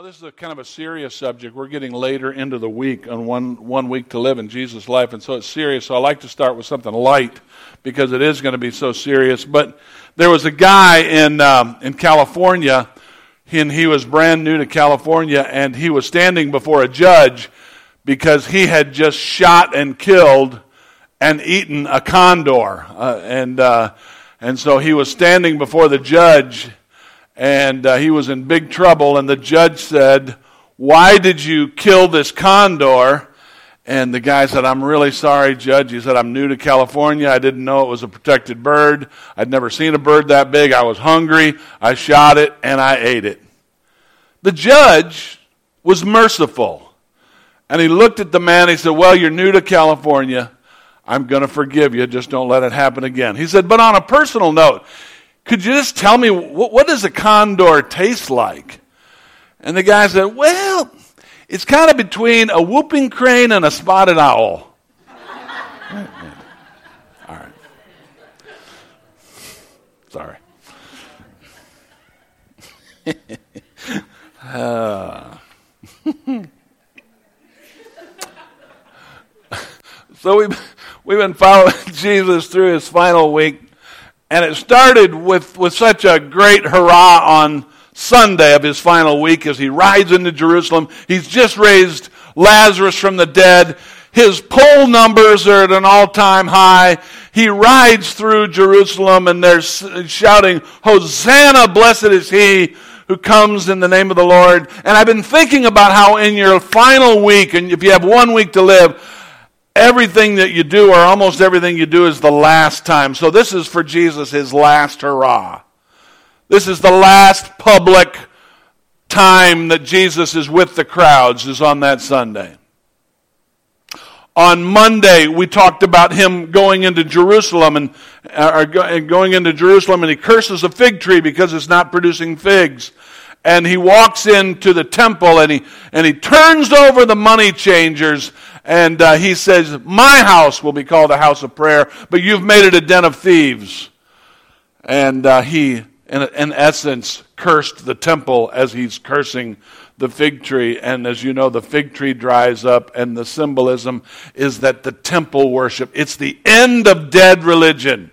know, this is a kind of a serious subject. We're getting later into the week on one, one week to live in Jesus' life, and so it's serious. So I like to start with something light because it is going to be so serious. But there was a guy in, um, in California, and he was brand new to California, and he was standing before a judge because he had just shot and killed and eaten a condor. Uh, and, uh, and so he was standing before the judge and uh, he was in big trouble. And the judge said, Why did you kill this condor? And the guy said, I'm really sorry, Judge. He said, I'm new to California. I didn't know it was a protected bird. I'd never seen a bird that big. I was hungry. I shot it and I ate it. The judge was merciful. And he looked at the man. He said, Well, you're new to California. I'm going to forgive you. Just don't let it happen again. He said, But on a personal note, could you just tell me what, what does a condor taste like? And the guy said, Well, it's kind of between a whooping crane and a spotted owl. All right. Sorry. uh. so we've, we've been following Jesus through his final week and it started with, with such a great hurrah on Sunday of his final week as he rides into Jerusalem. He's just raised Lazarus from the dead. His poll numbers are at an all time high. He rides through Jerusalem and they're shouting, Hosanna, blessed is he who comes in the name of the Lord. And I've been thinking about how in your final week, and if you have one week to live, everything that you do, or almost everything you do, is the last time. So this is for Jesus, his last hurrah. This is the last public time that Jesus is with the crowds, is on that Sunday. On Monday, we talked about him going into Jerusalem and uh, going into Jerusalem, and he curses a fig tree because it's not producing figs and he walks into the temple and he, and he turns over the money changers and uh, he says, My house will be called a house of prayer, but you've made it a den of thieves. And uh, he, in, in essence, cursed the temple as he's cursing the fig tree. And as you know, the fig tree dries up, and the symbolism is that the temple worship, it's the end of dead religion.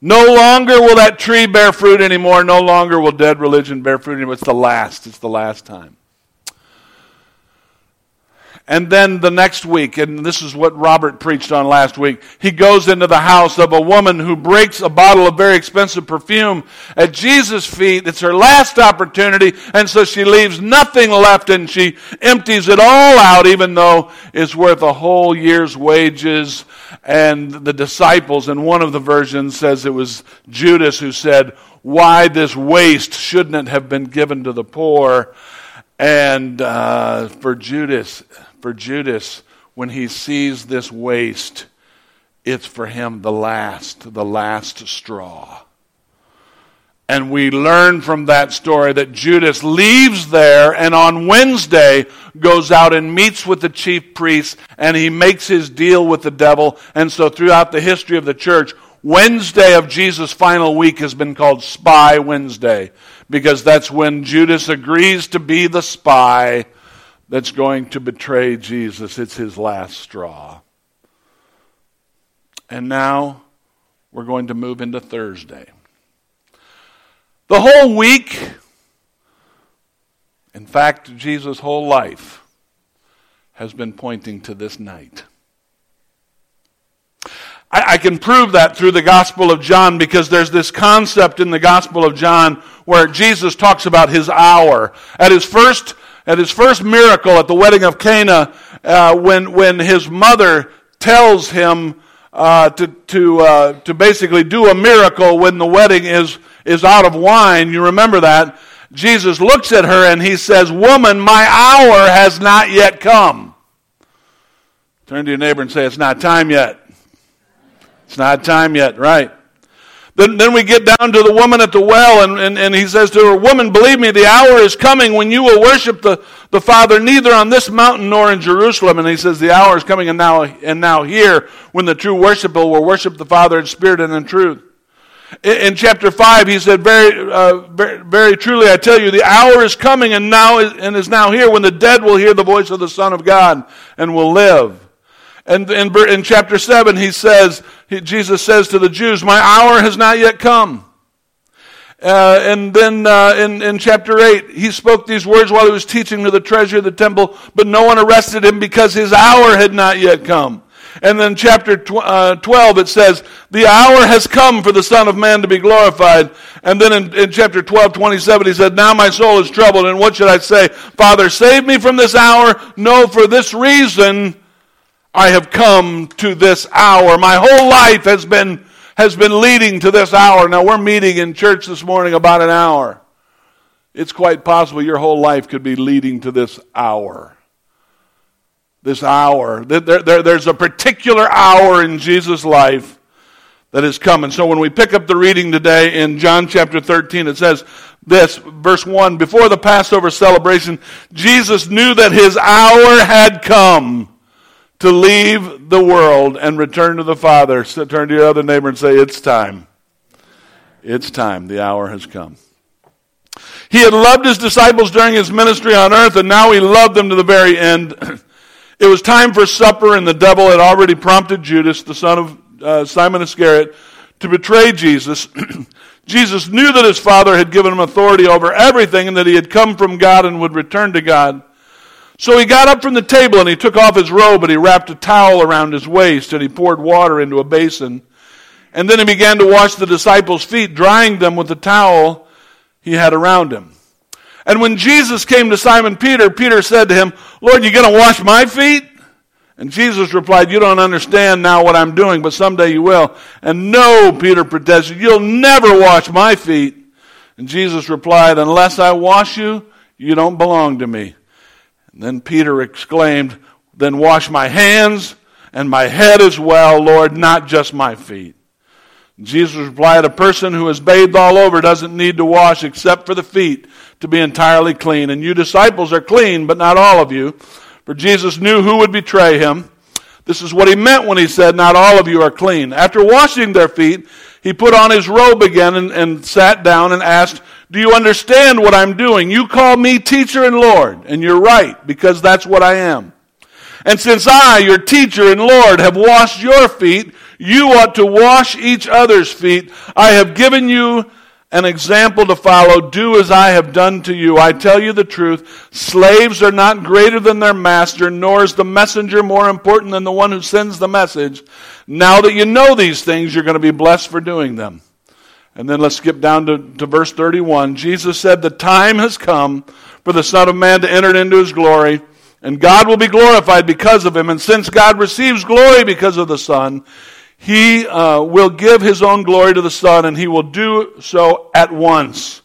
No longer will that tree bear fruit anymore. No longer will dead religion bear fruit anymore. It's the last. It's the last time. And then the next week, and this is what Robert preached on last week, he goes into the house of a woman who breaks a bottle of very expensive perfume at Jesus' feet. It's her last opportunity, and so she leaves nothing left and she empties it all out, even though it's worth a whole year's wages. And the disciples, in one of the versions, says it was Judas who said, Why this waste shouldn't it have been given to the poor? And uh, for Judas, for Judas, when he sees this waste, it's for him the last, the last straw. And we learn from that story that Judas leaves there and on Wednesday goes out and meets with the chief priests and he makes his deal with the devil. And so throughout the history of the church, Wednesday of Jesus' final week has been called Spy Wednesday because that's when Judas agrees to be the spy that's going to betray Jesus. It's his last straw. And now we're going to move into Thursday. The whole week, in fact, Jesus' whole life has been pointing to this night. I, I, can prove that through the Gospel of John because there's this concept in the Gospel of John where Jesus talks about his hour. At his first at his first miracle at the wedding of Cana, uh, when, when his mother tells him uh, to, to, uh, to basically do a miracle when the wedding is, is out of wine, you remember that. Jesus looks at her and he says, Woman, my hour has not yet come. Turn to your neighbor and say, It's not time yet. It's not time yet, right? Then, then we get down to the woman at the well, and, and, and he says to her, Woman, believe me, the hour is coming when you will worship the, the Father neither on this mountain nor in Jerusalem. And he says, The hour is coming and now, and now here when the true worshiper will worship the Father in spirit and in truth. In, in chapter 5, he said, very, uh, very, very, truly I tell you, the hour is coming and now is, and is now here when the dead will hear the voice of the Son of God and will live. And in, in chapter 7, he says, Jesus says to the Jews, My hour has not yet come. Uh, and then uh, in, in chapter 8, he spoke these words while he was teaching to the treasury of the temple, but no one arrested him because his hour had not yet come. And then chapter tw- uh, 12, it says, The hour has come for the Son of Man to be glorified. And then in, in chapter 12, 27, he said, Now my soul is troubled, and what should I say? Father, save me from this hour. No, for this reason I have come to this hour. My whole life has been has been leading to this hour. Now, we're meeting in church this morning about an hour. It's quite possible your whole life could be leading to this hour. This hour. There, there, there's a particular hour in Jesus' life that is coming. So when we pick up the reading today in John chapter 13, it says this, verse 1 Before the Passover celebration, Jesus knew that his hour had come to leave the world and return to the Father. So turn to your other neighbor and say, It's time. It's time. The hour has come. He had loved his disciples during his ministry on earth, and now he loved them to the very end. it was time for supper, and the devil had already prompted Judas, the son of uh, Simon Iscariot, to betray Jesus. Jesus knew that his Father had given him authority over everything and that he had come from God and would return to God. So he got up from the table and he took off his robe and he wrapped a towel around his waist and he poured water into a basin. And then he began to wash the disciples' feet, drying them with the towel he had around him. And when Jesus came to Simon Peter, Peter said to him, Lord, you going to wash my feet? And Jesus replied, You don't understand now what I'm doing, but someday you will. And no, Peter protested, You'll never wash my feet. And Jesus replied, Unless I wash you, you don't belong to me. Then Peter exclaimed, Then wash my hands and my head as well, Lord, not just my feet. Jesus replied, A person who is bathed all over doesn't need to wash except for the feet to be entirely clean. And you disciples are clean, but not all of you. For Jesus knew who would betray him. This is what he meant when he said, Not all of you are clean. After washing their feet, he put on his robe again and, and sat down and asked, do you understand what I'm doing? You call me teacher and Lord, and you're right, because that's what I am. And since I, your teacher and Lord, have washed your feet, you ought to wash each other's feet. I have given you an example to follow. Do as I have done to you. I tell you the truth. Slaves are not greater than their master, nor is the messenger more important than the one who sends the message. Now that you know these things, you're going to be blessed for doing them. And then let's skip down to, to verse 31. Jesus said, The time has come for the Son of Man to enter into his glory, and God will be glorified because of him. And since God receives glory because of the Son, he uh, will give his own glory to the Son, and he will do so at once.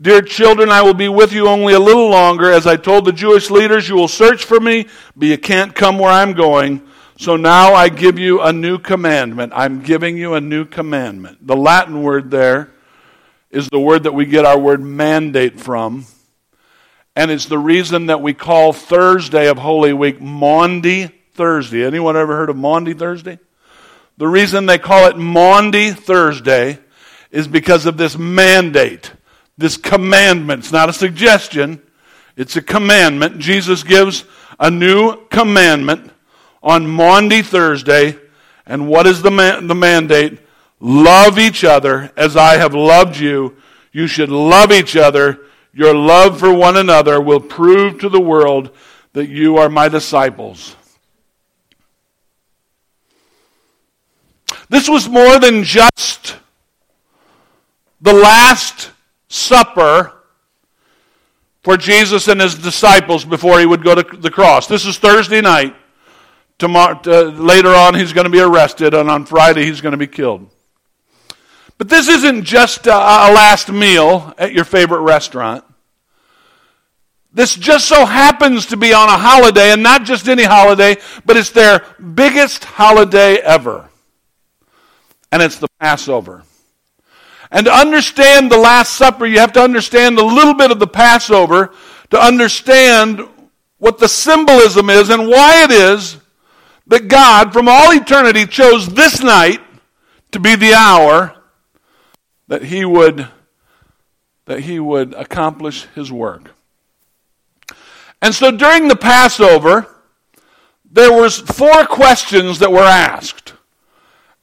Dear children, I will be with you only a little longer. As I told the Jewish leaders, you will search for me, but you can't come where I'm going. So now I give you a new commandment. I'm giving you a new commandment. The Latin word there is the word that we get our word mandate from. And it's the reason that we call Thursday of Holy Week Maundy Thursday. Anyone ever heard of Maundy Thursday? The reason they call it Maundy Thursday is because of this mandate, this commandment. It's not a suggestion, it's a commandment. Jesus gives a new commandment on Maundy Thursday. And what is the, the mandate? Love each other as I have loved you. You should love each other. Your love for one another will prove to the world that you are my disciples. This was more than just the Last Supper for Jesus and his disciples before he would go to the cross. This is Thursday night. Tomorrow, uh, later on, he's going to be arrested, and on Friday, he's going to be killed. But this isn't just a, a last meal at your favorite restaurant. This just so happens to be on a holiday, and not just any holiday, but it's their biggest holiday ever. And it's the Passover. And to understand the Last Supper, you have to understand a little bit of the Passover to understand what the symbolism is and why it is that God, from all eternity, chose this night to be the hour that he would that he would accomplish his work. And so during the Passover, there was four questions that were asked.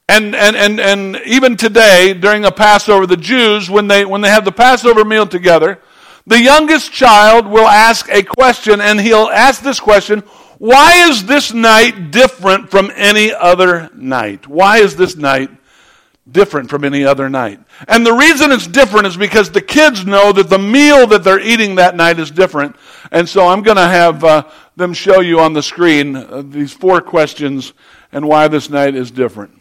And, and, and, and even today, during the Passover, the Jews, when they, when they have the Passover meal together, the youngest child will ask a question, and he'll ask this question Why is this night different from any other night? Why is this night different from any other night? And the reason it's different is because the kids know that the meal that they're eating that night is different. And so I'm going to have uh, them show you on the screen uh, these four questions and why this night is different.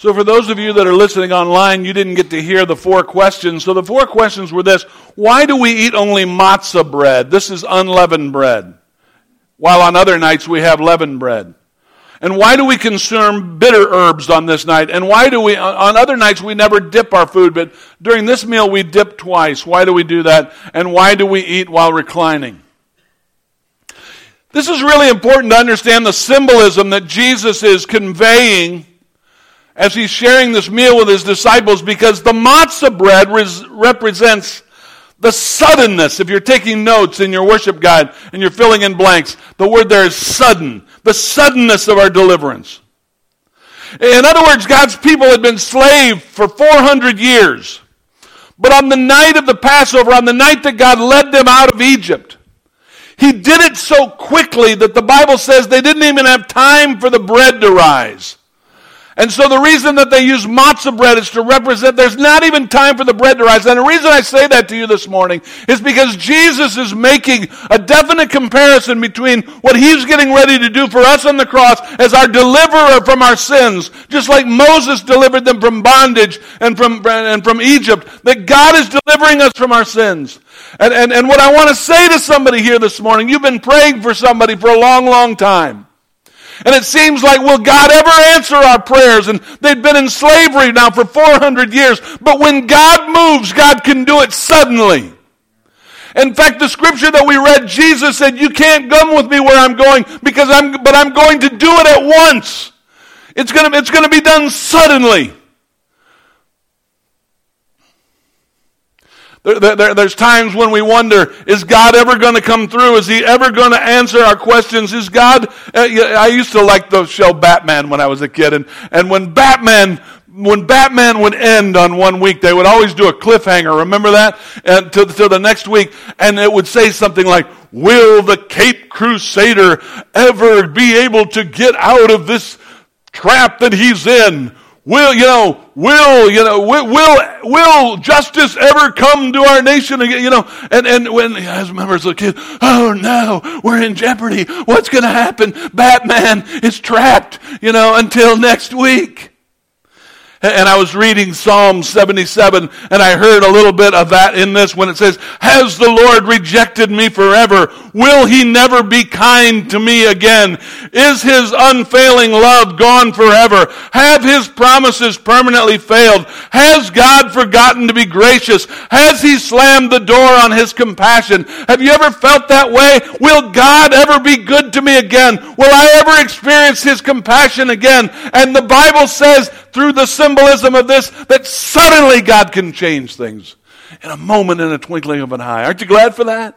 So, for those of you that are listening online, you didn't get to hear the four questions. So, the four questions were this Why do we eat only matzah bread? This is unleavened bread, while on other nights we have leavened bread. And why do we consume bitter herbs on this night? And why do we, on other nights, we never dip our food, but during this meal we dip twice. Why do we do that? And why do we eat while reclining? This is really important to understand the symbolism that Jesus is conveying as he's sharing this meal with his disciples because the matzah bread res- represents the suddenness. If you're taking notes in your worship guide and you're filling in blanks, the word there is sudden. The suddenness of our deliverance. In other words, God's people had been slaves for 400 years. But on the night of the Passover, on the night that God led them out of Egypt, He did it so quickly that the Bible says they didn't even have time for the bread to rise. And so the reason that they use matzah bread is to represent there's not even time for the bread to rise. And the reason I say that to you this morning is because Jesus is making a definite comparison between what he's getting ready to do for us on the cross as our deliverer from our sins, just like Moses delivered them from bondage and from, and from Egypt, that God is delivering us from our sins. And, and, and what I want to say to somebody here this morning, you've been praying for somebody for a long, long time. And it seems like, will God ever answer our prayers? And they've been in slavery now for 400 years. But when God moves, God can do it suddenly. In fact, the scripture that we read, Jesus said, you can't come with me where I'm going because I'm, but I'm going to do it at once. It's gonna, it's gonna be done suddenly. There, there, there's times when we wonder, is God ever going to come through? Is He ever going to answer our questions? Is God, uh, I used to like the show Batman when I was a kid, and, and when Batman, when Batman would end on one week, they would always do a cliffhanger. Remember that? And to, to the next week, and it would say something like, will the Cape Crusader ever be able to get out of this trap that he's in? Will, you know, will, you know, will, will, will justice ever come to our nation again? You know, and, and when, as members of the kid, oh no, we're in jeopardy. What's going to happen? Batman is trapped, you know, until next week. And I was reading Psalm 77 and I heard a little bit of that in this when it says, Has the Lord rejected me forever? Will he never be kind to me again? Is his unfailing love gone forever? Have his promises permanently failed? Has God forgotten to be gracious? Has he slammed the door on his compassion? Have you ever felt that way? Will God ever be good to me again? Will I ever experience his compassion again? And the Bible says through the symbolism of this that suddenly God can change things in a moment, in a twinkling of an eye. Aren't you glad for that?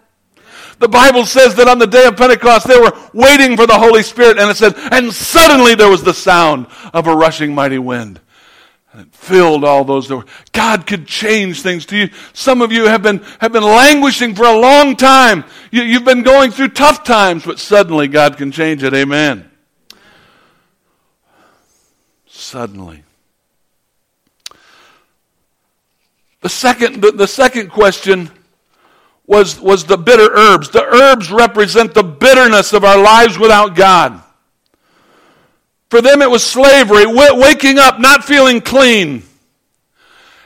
The Bible says that on the day of Pentecost, they were waiting for the Holy Spirit, and it said, and suddenly there was the sound of a rushing mighty wind. And it filled all those that were. God could change things to you. Some of you have been, have been languishing for a long time. You, you've been going through tough times, but suddenly God can change it. Amen. Suddenly. The second, the, the second question was, was the bitter herbs. The herbs represent the bitterness of our lives without God. For them, it was slavery, w- waking up, not feeling clean.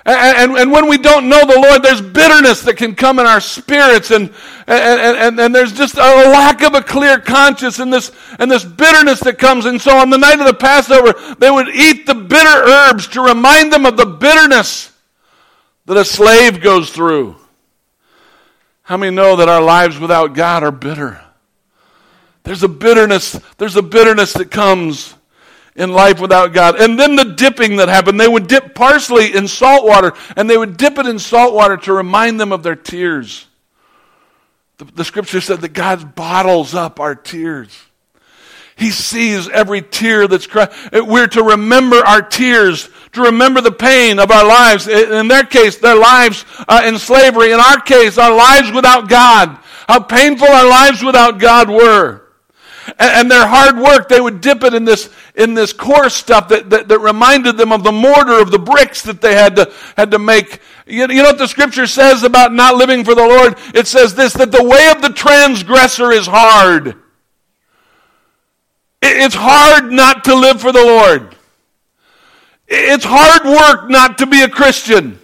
And, and, and, when we don't know the Lord, there's bitterness that can come in our spirits, and, and, and, and there's just a lack of a clear conscience, and this, and this bitterness that comes. And so on the night of the Passover, they would eat the bitter herbs to remind them of the bitterness that a slave goes through. How many know that our lives without God are bitter? There's a bitterness, there's a bitterness that comes in life without God. And then the dipping that happened. They would dip parsley in salt water, and they would dip it in salt water to remind them of their tears. The, the scripture said that God bottles up our tears. He sees every tear that's cried. We're to remember our tears, to remember the pain of our lives. In their case, their lives uh, in slavery. In our case, our lives without God. How painful our lives without God were. And, and their hard work, they would dip it in this, in this coarse stuff that, that, that reminded them of the mortar of the bricks that they had to, had to make. You, you know what the scripture says about not living for the Lord? It says this, that the way of the transgressor is hard it's hard not to live for the Lord. It's hard work not to be a Christian.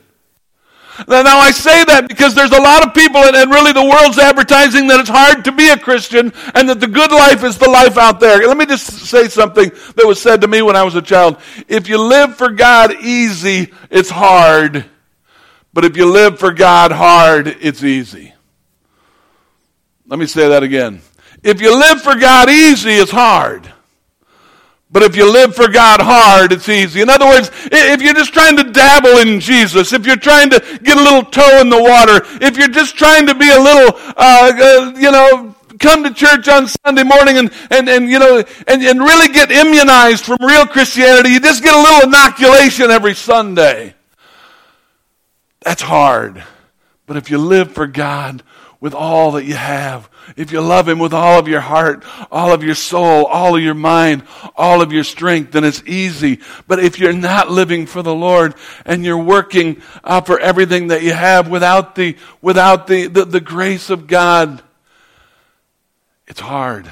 Now, I say that because there's a lot of people, and really the world's advertising that it's hard to be a Christian and that the good life is the life out there. Let me just say something that was said to me when I was a child. If you live for God easy, it's hard. But if you live for God hard, it's easy. Let me say that again. If you live for God easy, it's hard. But if you live for God hard, it's easy. In other words, if you're just trying to dabble in Jesus, if you're trying to get a little toe in the water, if you're just trying to be a little, uh, uh, you know, come to church on Sunday morning and, and, and you know, and, and really get immunized from real Christianity, you just get a little inoculation every Sunday. That's hard. But if you live for God with all that you have, if you love Him with all of your heart, all of your soul, all of your mind, all of your strength, then it's easy. But if you're not living for the Lord and you're working uh, for everything that you have without the, without the, the, the grace of God, it's hard.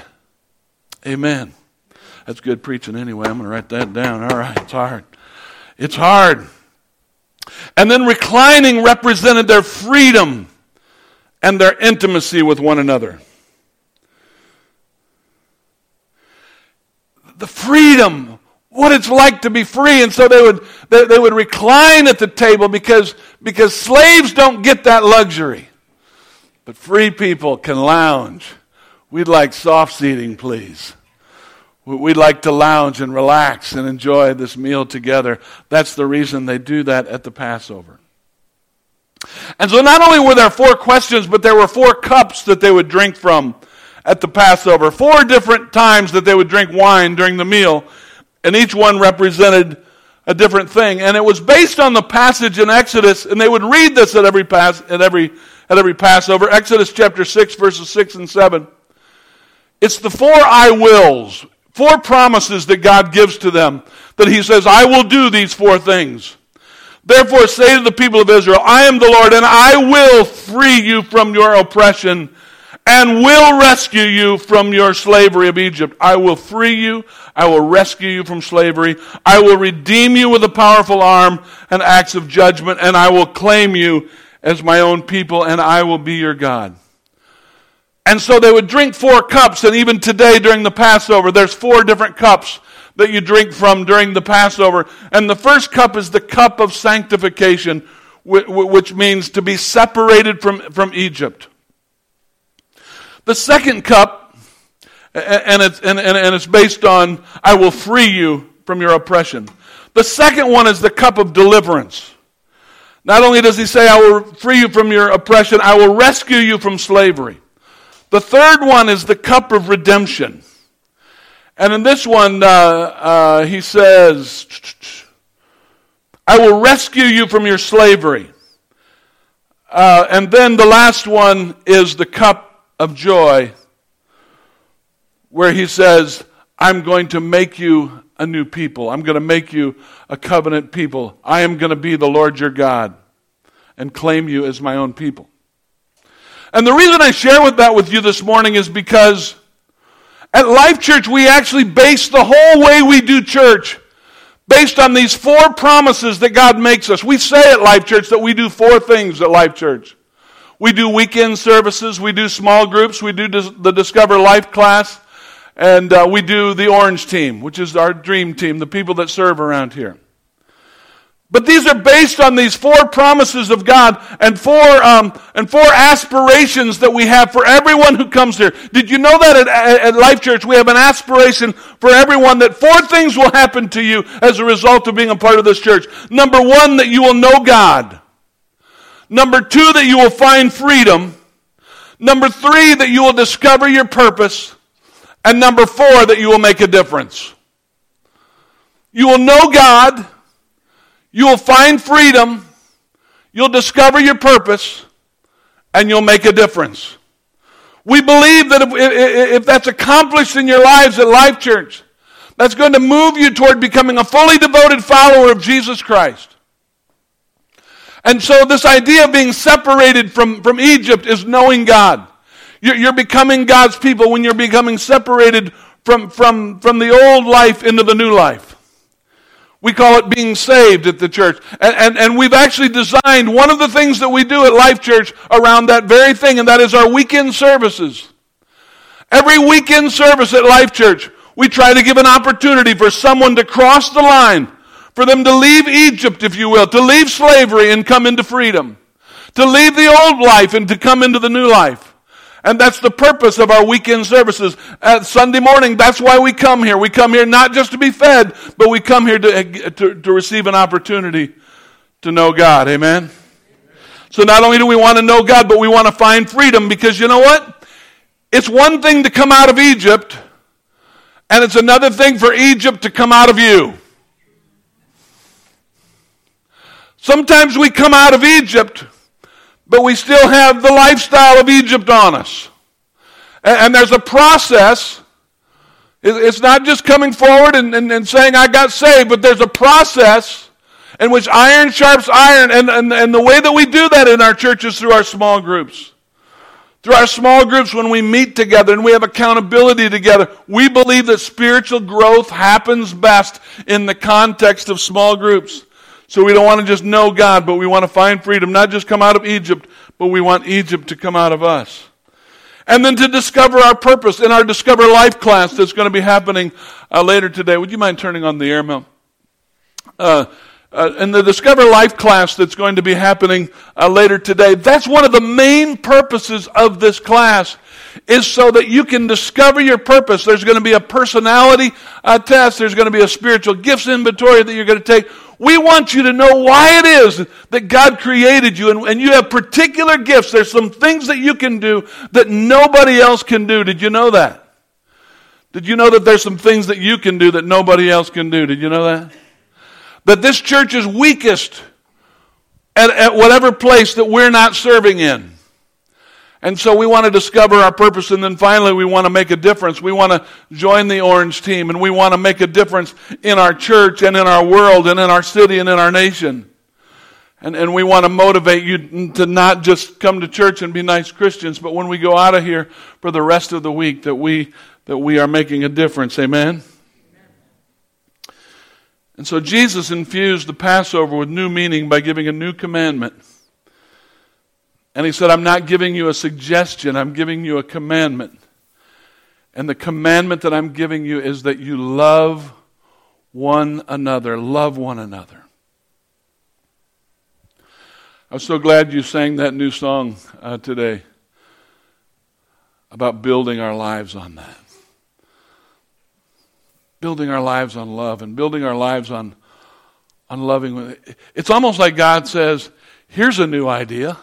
Amen. That's good preaching anyway. I'm going to write that down. All right, it's hard. It's hard. And then reclining represented their freedom and their intimacy with one another. The freedom, what it's like to be free. And so they would, they, they would recline at the table because, because slaves don't get that luxury. But free people can lounge. We'd like soft seating, please. We'd like to lounge and relax and enjoy this meal together. That's the reason they do that at the Passover. And so not only were there four questions, but there were four cups that they would drink from at the Passover. Four different times that they would drink wine during the meal, and each one represented a different thing. And it was based on the passage in Exodus, and they would read this at every pass at every at every Passover. Exodus chapter six, verses six and seven. It's the four I wills, four promises that God gives to them that He says, I will do these four things. Therefore, say to the people of Israel, I am the Lord, and I will free you from your oppression and will rescue you from your slavery of Egypt. I will free you. I will rescue you from slavery. I will redeem you with a powerful arm and acts of judgment, and I will claim you as my own people, and I will be your God. And so they would drink four cups, and even today during the Passover, there's four different cups that you drink from during the Passover. And the first cup is the cup of sanctification, which means to be separated from, from Egypt. The second cup, and it's, and, and, and it's based on, I will free you from your oppression. The second one is the cup of deliverance. Not only does he say, I will free you from your oppression, I will rescue you from slavery. The third one is the cup of redemption. And in this one, uh, uh, he says, I will rescue you from your slavery. Uh, and then the last one is the cup of joy, where he says, I'm going to make you a new people. I'm going to make you a covenant people. I am going to be the Lord your God and claim you as my own people. And the reason I share with that with you this morning is because at Life Church, we actually base the whole way we do church based on these four promises that God makes us. We say at Life Church that we do four things at Life Church. We do weekend services, we do small groups, we do the Discover Life class, and uh, we do the Orange Team, which is our dream team, the people that serve around here. But these are based on these four promises of God and four, um, and four aspirations that we have for everyone who comes here. Did you know that at, at Life Church we have an aspiration for everyone that four things will happen to you as a result of being a part of this church? Number one, that you will know God. Number two, that you will find freedom. Number three, that you will discover your purpose. And number four, that you will make a difference. You will know God. You will find freedom, you'll discover your purpose, and you'll make a difference. We believe that if, if, that's accomplished in your lives at Life Church, that's going to move you toward becoming a fully devoted follower of Jesus Christ. And so, this idea of being separated from, from Egypt is knowing God. You're, you're becoming God's people when you're becoming separated from, from, from the old life into the new life. We call it being saved at the church. And, and, and, we've actually designed one of the things that we do at Life Church around that very thing, and that is our weekend services. Every weekend service at Life Church, we try to give an opportunity for someone to cross the line, for them to leave Egypt, if you will, to leave slavery and come into freedom, to leave the old life and to come into the new life. And that's the purpose of our weekend services. At Sunday morning, that's why we come here. We come here not just to be fed, but we come here to, to, to receive an opportunity to know God. Amen? So not only do we want to know God, but we want to find freedom because you know what? It's one thing to come out of Egypt, and it's another thing for Egypt to come out of you. Sometimes we come out of Egypt but we still have the lifestyle of Egypt on us. And, and there's a process. It's not just coming forward and, and, and, saying, I got saved, but there's a process in which iron sharps iron. And, and, and the way that we do that in our churches through our small groups. Through our small groups, when we meet together and we have accountability together, we believe that spiritual growth happens best in the context of small groups. So we don't want to just know God, but we want to find freedom, not just come out of Egypt, but we want Egypt to come out of us. And then to discover our purpose in our Discover Life class that's going to be happening uh, later today. Would you mind turning on the air Uh, uh, in the Discover Life class that's going to be happening uh, later today, that's one of the main purposes of this class is so that you can discover your purpose. There's going to be a personality uh, test. There's going to be a spiritual gifts inventory that you're going to take. We want you to know why it is that God created you and, and you have particular gifts. There's some things that you can do that nobody else can do. Did you know that? Did you know that there's some things that you can do that nobody else can do? Did you know that? That this church is weakest at, at whatever place that we're not serving in. And so we want to discover our purpose, and then finally we want to make a difference. We want to join the orange team, and we want to make a difference in our church and in our world and in our city and in our nation. And, and we want to motivate you to not just come to church and be nice Christians, but when we go out of here for the rest of the week, that we, that we are making a difference. Amen? And so Jesus infused the Passover with new meaning by giving a new commandment. And he said, I'm not giving you a suggestion, I'm giving you a commandment. And the commandment that I'm giving you is that you love one another. Love one another. I'm so glad you sang that new song uh, today about building our lives on that. Building our lives on love and building our lives on, on loving. It's almost like God says, here's a new idea.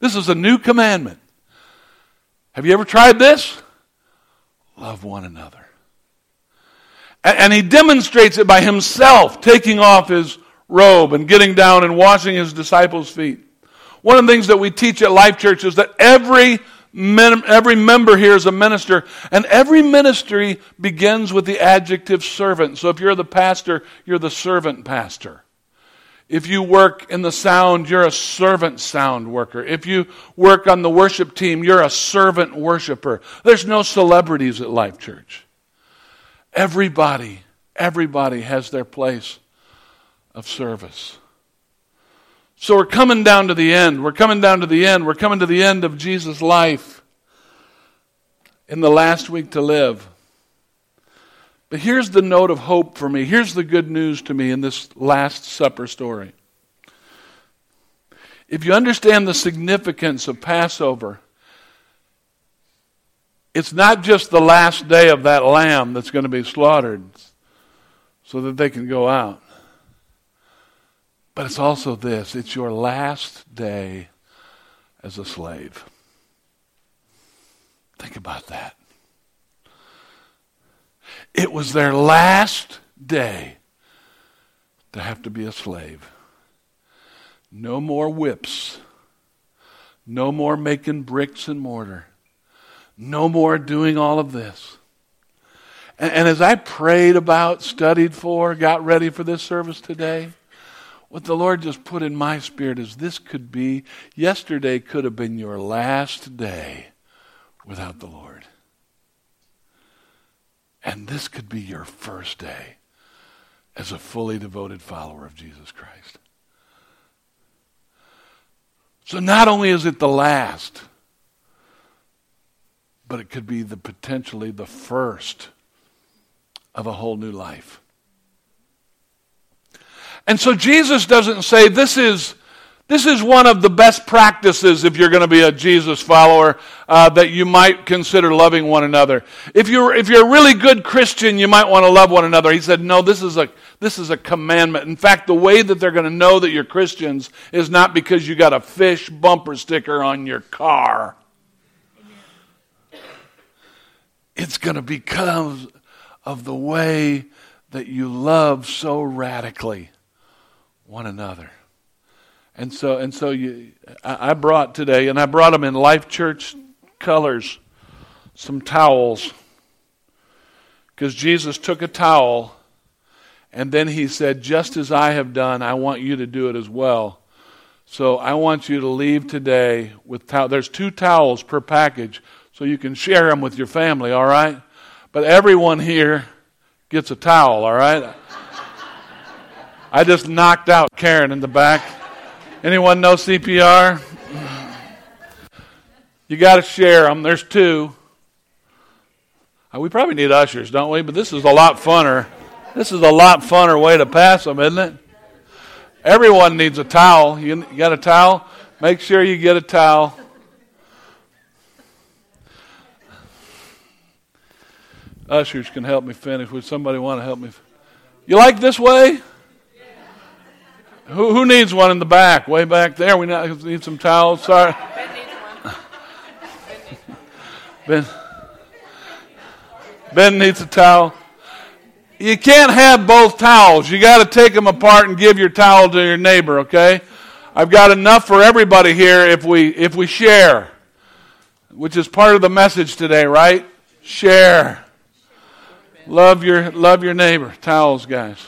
This is a new commandment. Have you ever tried this? Love one another. And he demonstrates it by himself taking off his robe and getting down and washing his disciples' feet. One of the things that we teach at Life Church is that every every member here is a minister, and every ministry begins with the adjective servant. So if you're the pastor, you're the servant pastor. If you work in the sound, you're a servant sound worker. If you work on the worship team, you're a servant worshiper. There's no celebrities at Life Church. Everybody, everybody has their place of service. So we're coming down to the end. We're coming down to the end. We're coming to the end of Jesus' life in the last week to live. But here's the note of hope for me. Here's the good news to me in this Last Supper story. If you understand the significance of Passover, it's not just the last day of that lamb that's going to be slaughtered so that they can go out. But it's also this it's your last day as a slave. Think about that. It was their last day to have to be a slave. No more whips. No more making bricks and mortar. No more doing all of this. And, and, as I prayed about, studied for, got ready for this service today, what the Lord just put in my spirit is this could be, yesterday could have been your last day without the Lord. And this could be your first day as a fully devoted follower of Jesus Christ. So not only is it the last, but it could be the potentially the first of a whole new life. And so Jesus doesn't say this is this is one of the best practices if you're going to be a Jesus follower uh, that you might consider loving one another. If you're if you're a really good Christian, you might want to love one another. He said, no, this is a this is a commandment. In fact, the way that they're going to know that you're Christians is not because you got a fish bumper sticker on your car. It's going to be because of the way that you love so radically one another. And so, and so you, I, I brought today, and I brought them in Life Church colors, some towels. Because Jesus took a towel, and then he said, Just as I have done, I want you to do it as well. So I want you to leave today with towel. There's two towels per package, so you can share them with your family, all right? But everyone here gets a towel, all right? I just knocked out Karen in the back. Anyone know CPR? You got to share them. There's two. Uh, we probably need ushers, don't we? But this is a lot funner. This is a lot funner way to pass them, isn't it? Everyone needs a towel. You, you got a towel? Make sure you get a towel. Ushers can help me finish. Would somebody want to help me? You like this way? Who, who needs one in the back? Way back there. We need some towels. Sorry. Ben needs one. Ben. Ben needs a towel. You can't have both towels. You got to take them apart and give your towel to your neighbor, okay? I've got enough for everybody here if we if we share. Which is part of the message today, right? Share. Love your love your neighbor. Towels, guys.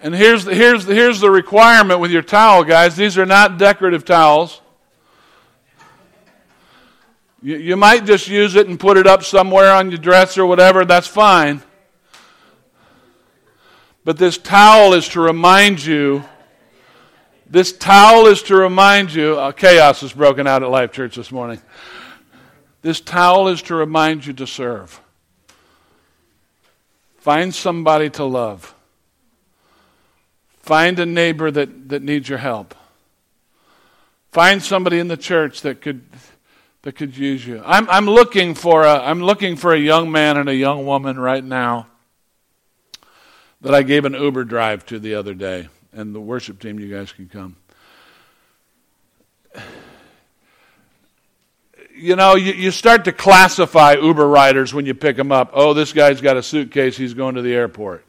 And here's the, here's, the, here's the requirement with your towel, guys. These are not decorative towels. You, you might just use it and put it up somewhere on your dress or whatever. That's fine. But this towel is to remind you. This towel is to remind you. Uh, chaos is broken out at Life Church this morning. This towel is to remind you to serve. Find somebody to love. Find a neighbor that, that needs your help. Find somebody in the church that could that could use you. I'm I'm looking for a I'm looking for a young man and a young woman right now that I gave an Uber drive to the other day. And the worship team, you guys can come. You know, you, you start to classify Uber riders when you pick them up. Oh, this guy's got a suitcase, he's going to the airport.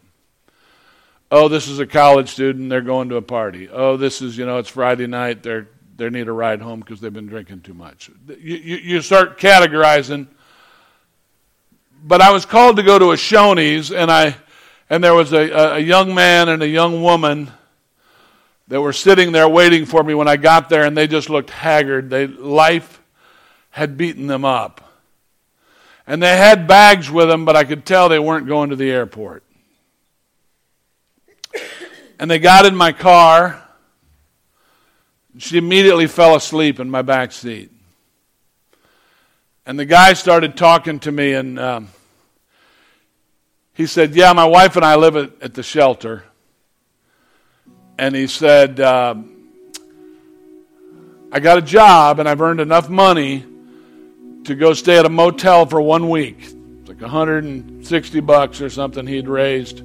Oh, this is a college student, they're going to a party. Oh, this is, you know, it's Friday night, they're they need a ride home because they've been drinking too much. You, you, you, start categorizing. But I was called to go to a Shoney's, and I and there was a, a young man and a young woman that were sitting there waiting for me when I got there, and they just looked haggard. They, life had beaten them up. And they had bags with them, but I could tell they weren't going to the airport. And they got in my car. She immediately fell asleep in my back seat. And the guy started talking to me, and um, he said, Yeah, my wife and I live at, at the shelter. And he said, uh, I got a job and I've earned enough money to go stay at a motel for one week. It's like 160 bucks or something he'd raised.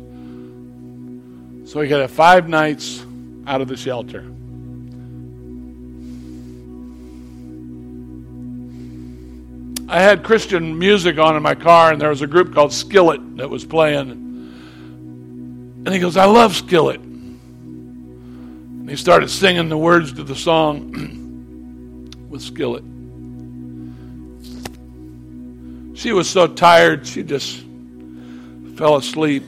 So he could have five nights out of the shelter. I had Christian music on in my car, and there was a group called Skillet that was playing. And he goes, I love Skillet. And he started singing the words to the song with Skillet. She was so tired, she just fell asleep.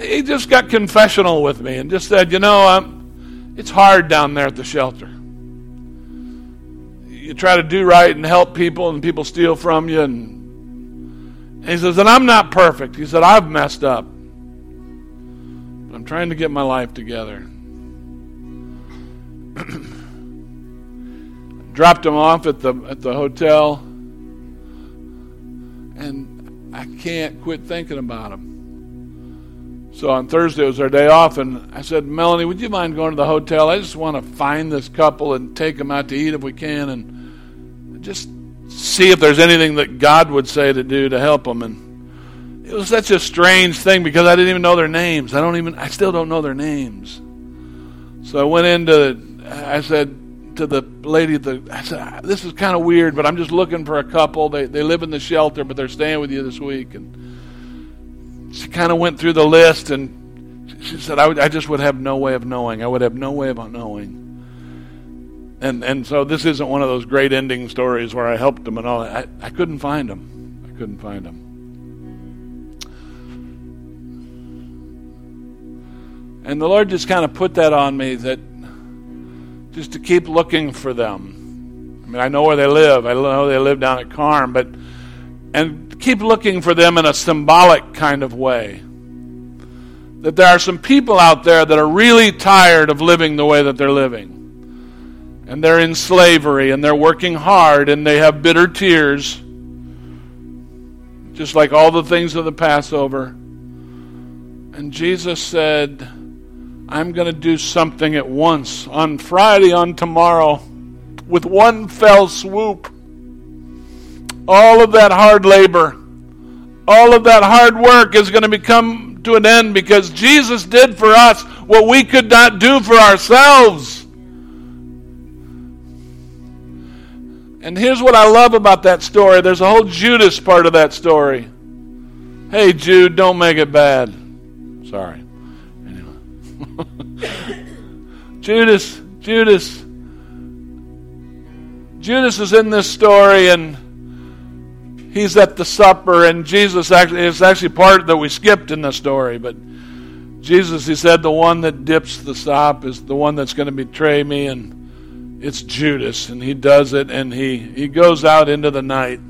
He just got confessional with me and just said, You know, I'm, it's hard down there at the shelter. You try to do right and help people and people steal from you and, and he says and i'm not perfect. He said i've messed up. But i'm trying to get my life together. Dropped him off at the at the hotel and i can't quit thinking about him so on Thursday was our day off, and I said, Melanie, would you mind going to the hotel? I just want to find this couple and take them out to eat if we can. And just see if there's anything that God would say to do to help them. And it was such a strange thing because I didn't even know their names. I don't even, I still don't know their names. So I went into, I said to the lady, the, I said, this is kind of weird, but I'm just looking for a couple. They, they live in the shelter, but they're staying with you this week. And she kind of went through the list and she said, I, I just would have no way of knowing. I would have no way of knowing and and so this isn't one of those great ending stories where I helped them and all. I I couldn't find them. I couldn't find them. And the Lord just kind of put that on me that just to keep looking for them. I mean, I know where they live. I know they live down at Carm, but and keep looking for them in a symbolic kind of way. That there are some people out there that are really tired of living the way that they're living and they're in slavery and they're working hard and they have bitter tears, just like all the things of the Passover. And Jesus said, I'm going to do something at once on Friday, on tomorrow, with one fell swoop. All of that hard labor, all of that hard work is going to become to an end because Jesus did for us what we could not do for ourselves. And here's what I love about that story there's a whole Judas part of that story. Hey, Jude, don't make it bad. Sorry. Anyway. Judas, Judas. Judas is in this story and he's at the supper and Jesus actually it's actually part that we skipped in the story, but Jesus he said the one that dips the sop is the one that's going to betray me and it's Judas, and he does it, and he, he goes out into the night.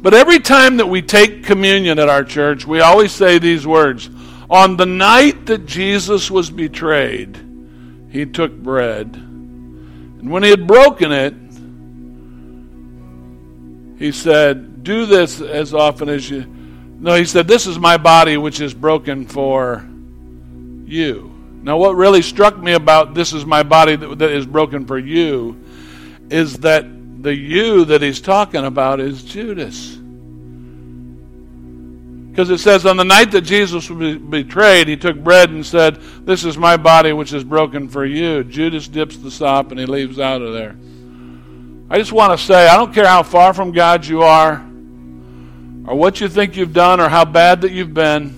But every time that we take communion at our church, we always say these words On the night that Jesus was betrayed, he took bread. And when he had broken it, he said, Do this as often as you. No, he said, This is my body which is broken for you. Now, what really struck me about this is my body that, that is broken for you is that the you that he's talking about is Judas. Because it says, on the night that Jesus was betrayed, he took bread and said, This is my body which is broken for you. Judas dips the sop and he leaves out of there. I just want to say, I don't care how far from God you are, or what you think you've done, or how bad that you've been.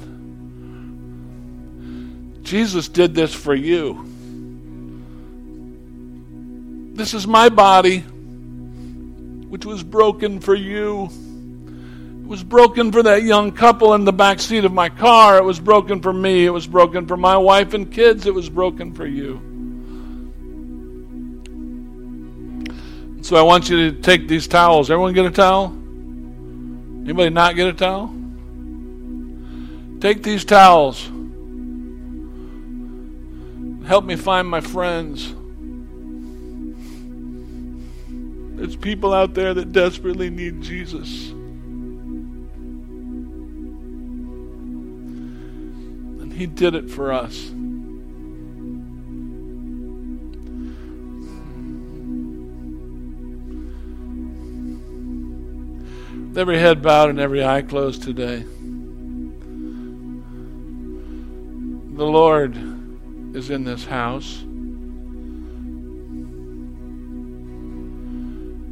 Jesus did this for you. This is my body, which was broken for you It was broken for that young couple in the back seat of my car. It was broken for me. It was broken for my wife and kids. It was broken for you. So I want you to take these towels. Everyone get a towel? Anybody not get a towel? Take these towels. Help me find my friends. There's people out there that desperately need Jesus. And He did it for us. Every head bowed and every eye closed today, the Lord is in this house.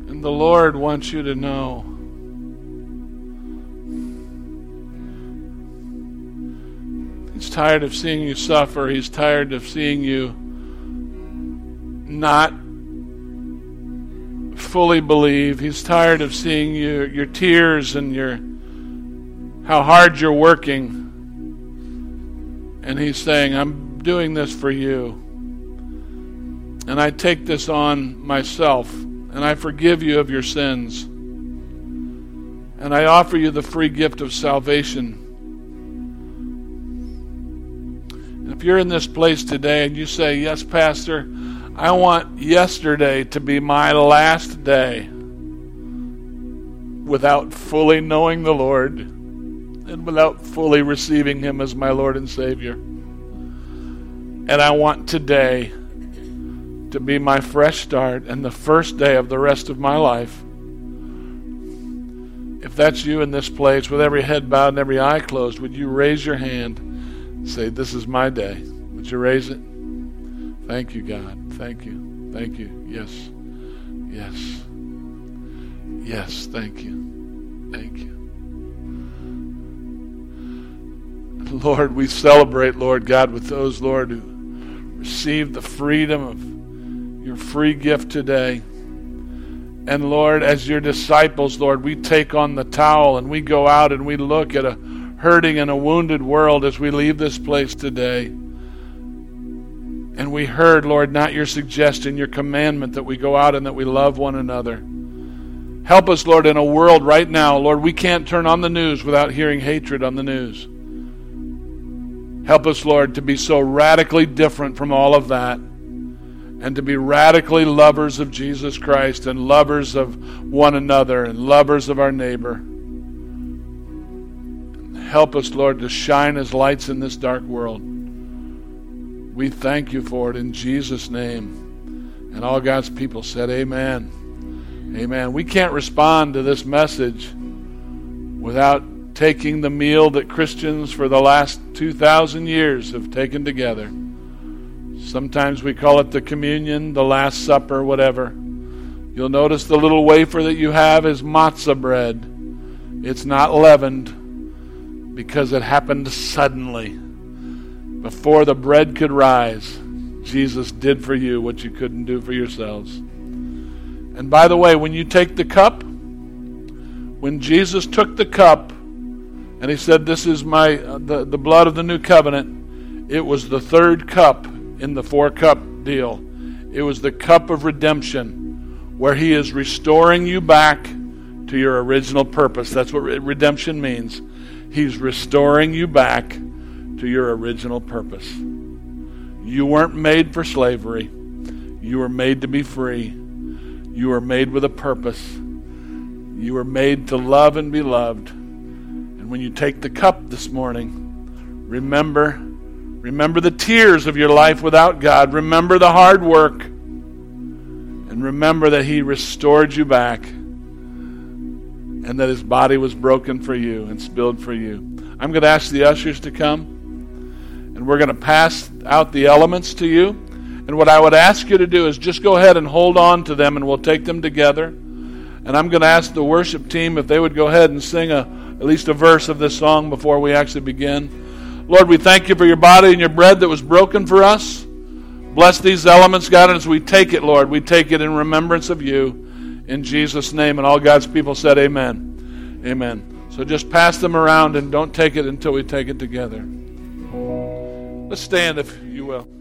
And the Lord wants you to know He's tired of seeing you suffer. He's tired of seeing you not fully believe. He's tired of seeing you, your tears and your how hard you're working. And he's saying, I'm doing this for you. And I take this on myself. And I forgive you of your sins. And I offer you the free gift of salvation If you're in this place today and you say, Yes, Pastor, I want yesterday to be my last day without fully knowing the Lord and without fully receiving Him as my Lord and Savior. And I want today to be my fresh start and the first day of the rest of my life. If that's you in this place, with every head bowed and every eye closed, would you raise your hand? And say, This is my day. Would you raise it? Thank you, God. Thank you. Thank you. Yes. Yes. Yes. Thank you. Thank you. Lord, we celebrate, Lord God, with those, Lord, who received the freedom of your free gift today. And Lord, as your disciples, Lord, we take on the towel and we go out and we look at a hurting and a wounded world as we leave this place today. And we heard, Lord, not your suggestion, your commandment that we go out and that we love one another. Help us, Lord, in a world right now, Lord, we can't turn on the news without hearing hatred on the news. Help us, Lord, to be so radically different from all of that and to be radically lovers of Jesus Christ and lovers of one another and lovers of our neighbor. Help us, Lord, to shine as lights in this dark world. We thank you for it in Jesus' name. And all God's people said, Amen. Amen. We can't respond to this message without taking the meal that Christians for the last 2,000 years have taken together. Sometimes we call it the communion, the Last Supper, whatever. You'll notice the little wafer that you have is matzah bread. It's not leavened because it happened suddenly. Before the bread could rise, Jesus did for you what you couldn't do for yourselves. And by the way, when you take the cup, when Jesus took the cup and he said, This is my uh, the, the blood of the new covenant, it was the third cup in the four cup deal. It was the cup of redemption where he is restoring you back to your original purpose. That's what redemption means. He's restoring you back to your original purpose. You weren't made for slavery. You were made to be free. You were made with a purpose. You were made to love and be loved. And when you take the cup this morning, remember remember the tears of your life without God. Remember the hard work. And remember that he restored you back and that his body was broken for you and spilled for you. I'm going to ask the ushers to come, and we're going to pass out the elements to you. And what I would ask you to do is just go ahead and hold on to them, and we'll take them together. And I'm going to ask the worship team if they would go ahead and sing a, at least a verse of this song before we actually begin. Lord, we thank you for your body and your bread that was broken for us. Bless these elements, God, and as we take it, Lord, we take it in remembrance of you. In Jesus' name. And all God's people said, Amen. Amen. So just pass them around and don't take it until we take it together. Let's stand if you will.